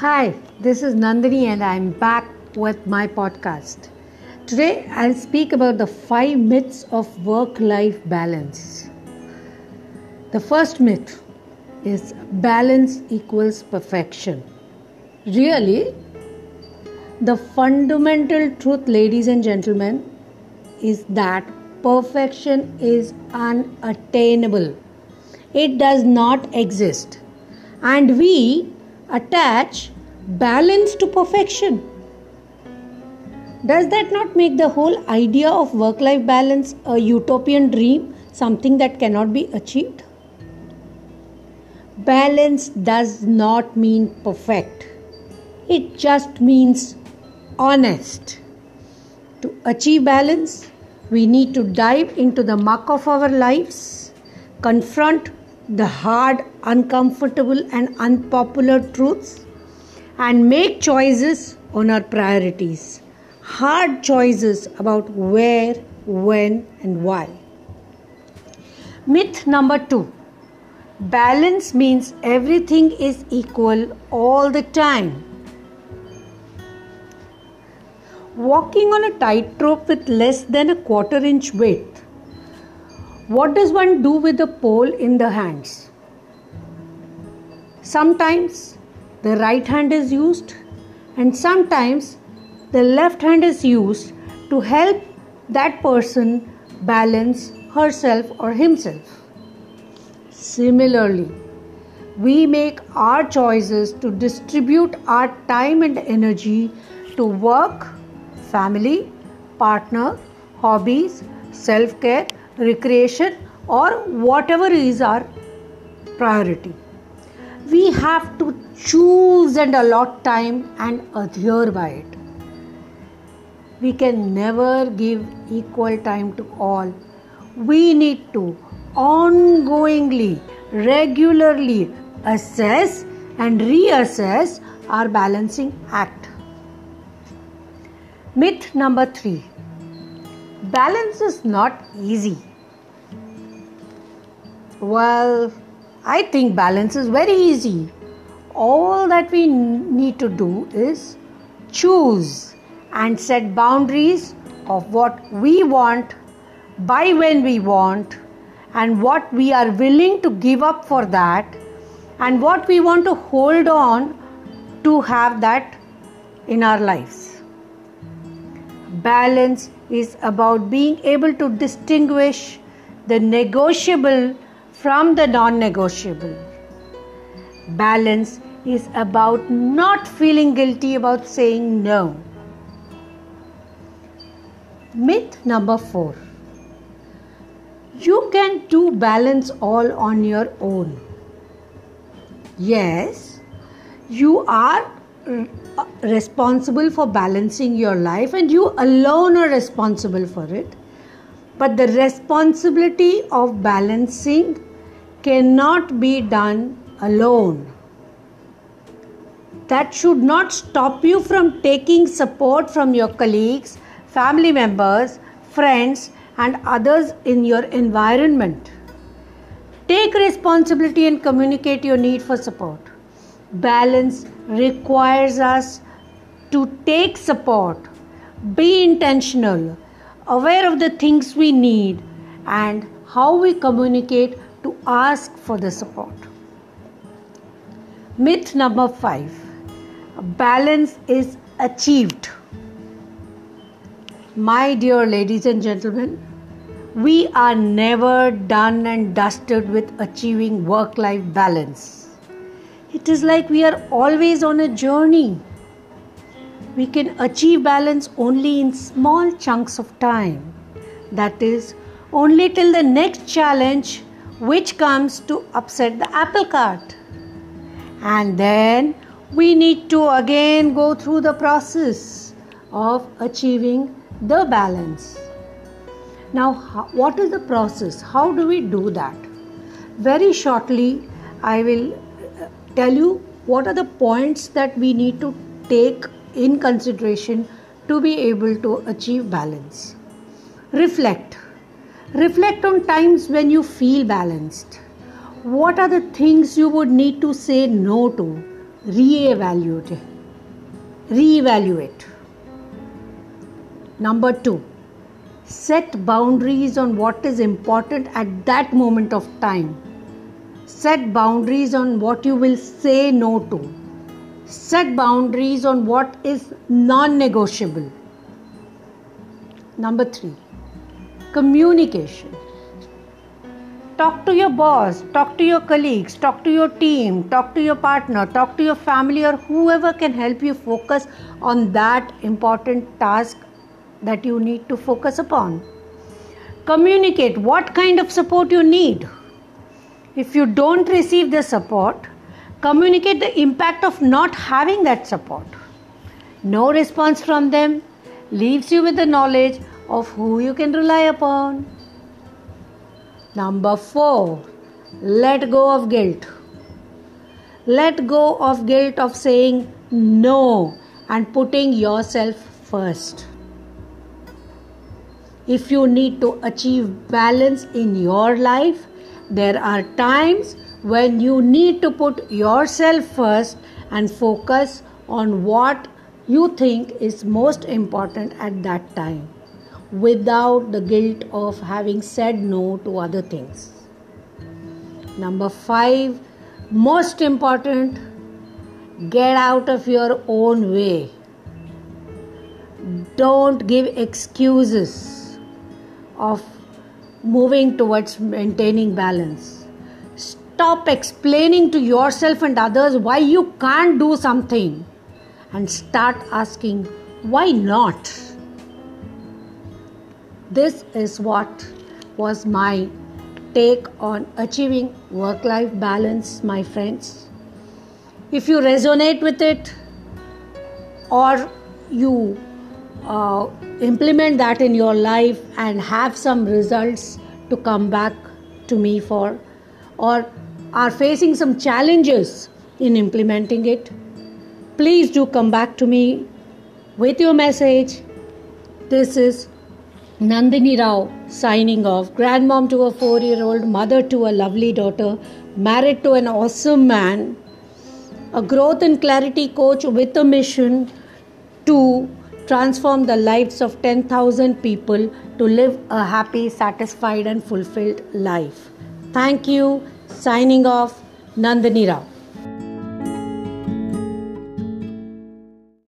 Hi, this is Nandini, and I'm back with my podcast. Today, I'll speak about the five myths of work life balance. The first myth is balance equals perfection. Really? The fundamental truth, ladies and gentlemen, is that perfection is unattainable. It does not exist. And we attach balance to perfection. Does that not make the whole idea of work life balance a utopian dream, something that cannot be achieved? Balance does not mean perfect, it just means honest. To achieve balance, we need to dive into the muck of our lives, confront the hard, uncomfortable, and unpopular truths and make choices on our priorities. Hard choices about where, when, and why. Myth number two balance means everything is equal all the time. Walking on a tightrope with less than a quarter inch width what does one do with the pole in the hands? Sometimes the right hand is used, and sometimes the left hand is used to help that person balance herself or himself. Similarly, we make our choices to distribute our time and energy to work, family, partner, hobbies, self care, recreation, or whatever is our priority. We have to choose and allot time and adhere by it. We can never give equal time to all. We need to ongoingly, regularly assess and reassess our balancing act. Myth number three balance is not easy. Well, I think balance is very easy. All that we need to do is choose and set boundaries of what we want, by when we want, and what we are willing to give up for that, and what we want to hold on to have that in our lives. Balance is about being able to distinguish the negotiable from the non negotiable. Balance is about not feeling guilty about saying no. Myth number four you can do balance all on your own. Yes, you are mm, uh, responsible for balancing your life and you alone are responsible for it. But the responsibility of balancing cannot be done alone. That should not stop you from taking support from your colleagues, family members, friends, and others in your environment. Take responsibility and communicate your need for support. Balance requires us to take support, be intentional, aware of the things we need, and how we communicate to ask for the support. Myth number five balance is achieved. My dear ladies and gentlemen, we are never done and dusted with achieving work life balance. It is like we are always on a journey. We can achieve balance only in small chunks of time. That is, only till the next challenge which comes to upset the apple cart. And then we need to again go through the process of achieving the balance. Now, what is the process? How do we do that? Very shortly, I will uh, tell you what are the points that we need to take in consideration to be able to achieve balance. Reflect Reflect on times when you feel balanced. What are the things you would need to say no to? reevaluate. Reevaluate. Number two, set boundaries on what is important at that moment of time. Set boundaries on what you will say no to. Set boundaries on what is non negotiable. Number three, communication. Talk to your boss talk to your colleagues talk to your team talk to your partner talk to your family or whoever can help you focus on that important task that you need to focus upon. Communicate what kind of support you need. If you don't receive the support communicate the impact of not having that support no response from them leaves you with the knowledge of who you can rely upon Number four, let go of guilt. Let go of guilt of saying no and putting yourself first. If you need to achieve balance in your life, there are times when you need to put yourself first and focus on what you think is most important at that time without the guilt of having said no to other things. Number five, most important, get out of your own way. Don't give excuses of moving towards maintaining balance. Stop explaining to yourself and others why you can't do something and start asking, why not? This is what was my take on achieving work life balance, my friends. If you resonate with it or you uh, implement that in your life and have some results to come back to me for, or are facing some challenges in implementing it, please do come back to me with your message. This is Nandini Rao signing off. Grandmom to a four year old, mother to a lovely daughter, married to an awesome man, a growth and clarity coach with a mission to transform the lives of 10,000 people to live a happy, satisfied, and fulfilled life. Thank you. Signing off, Nandini Rao.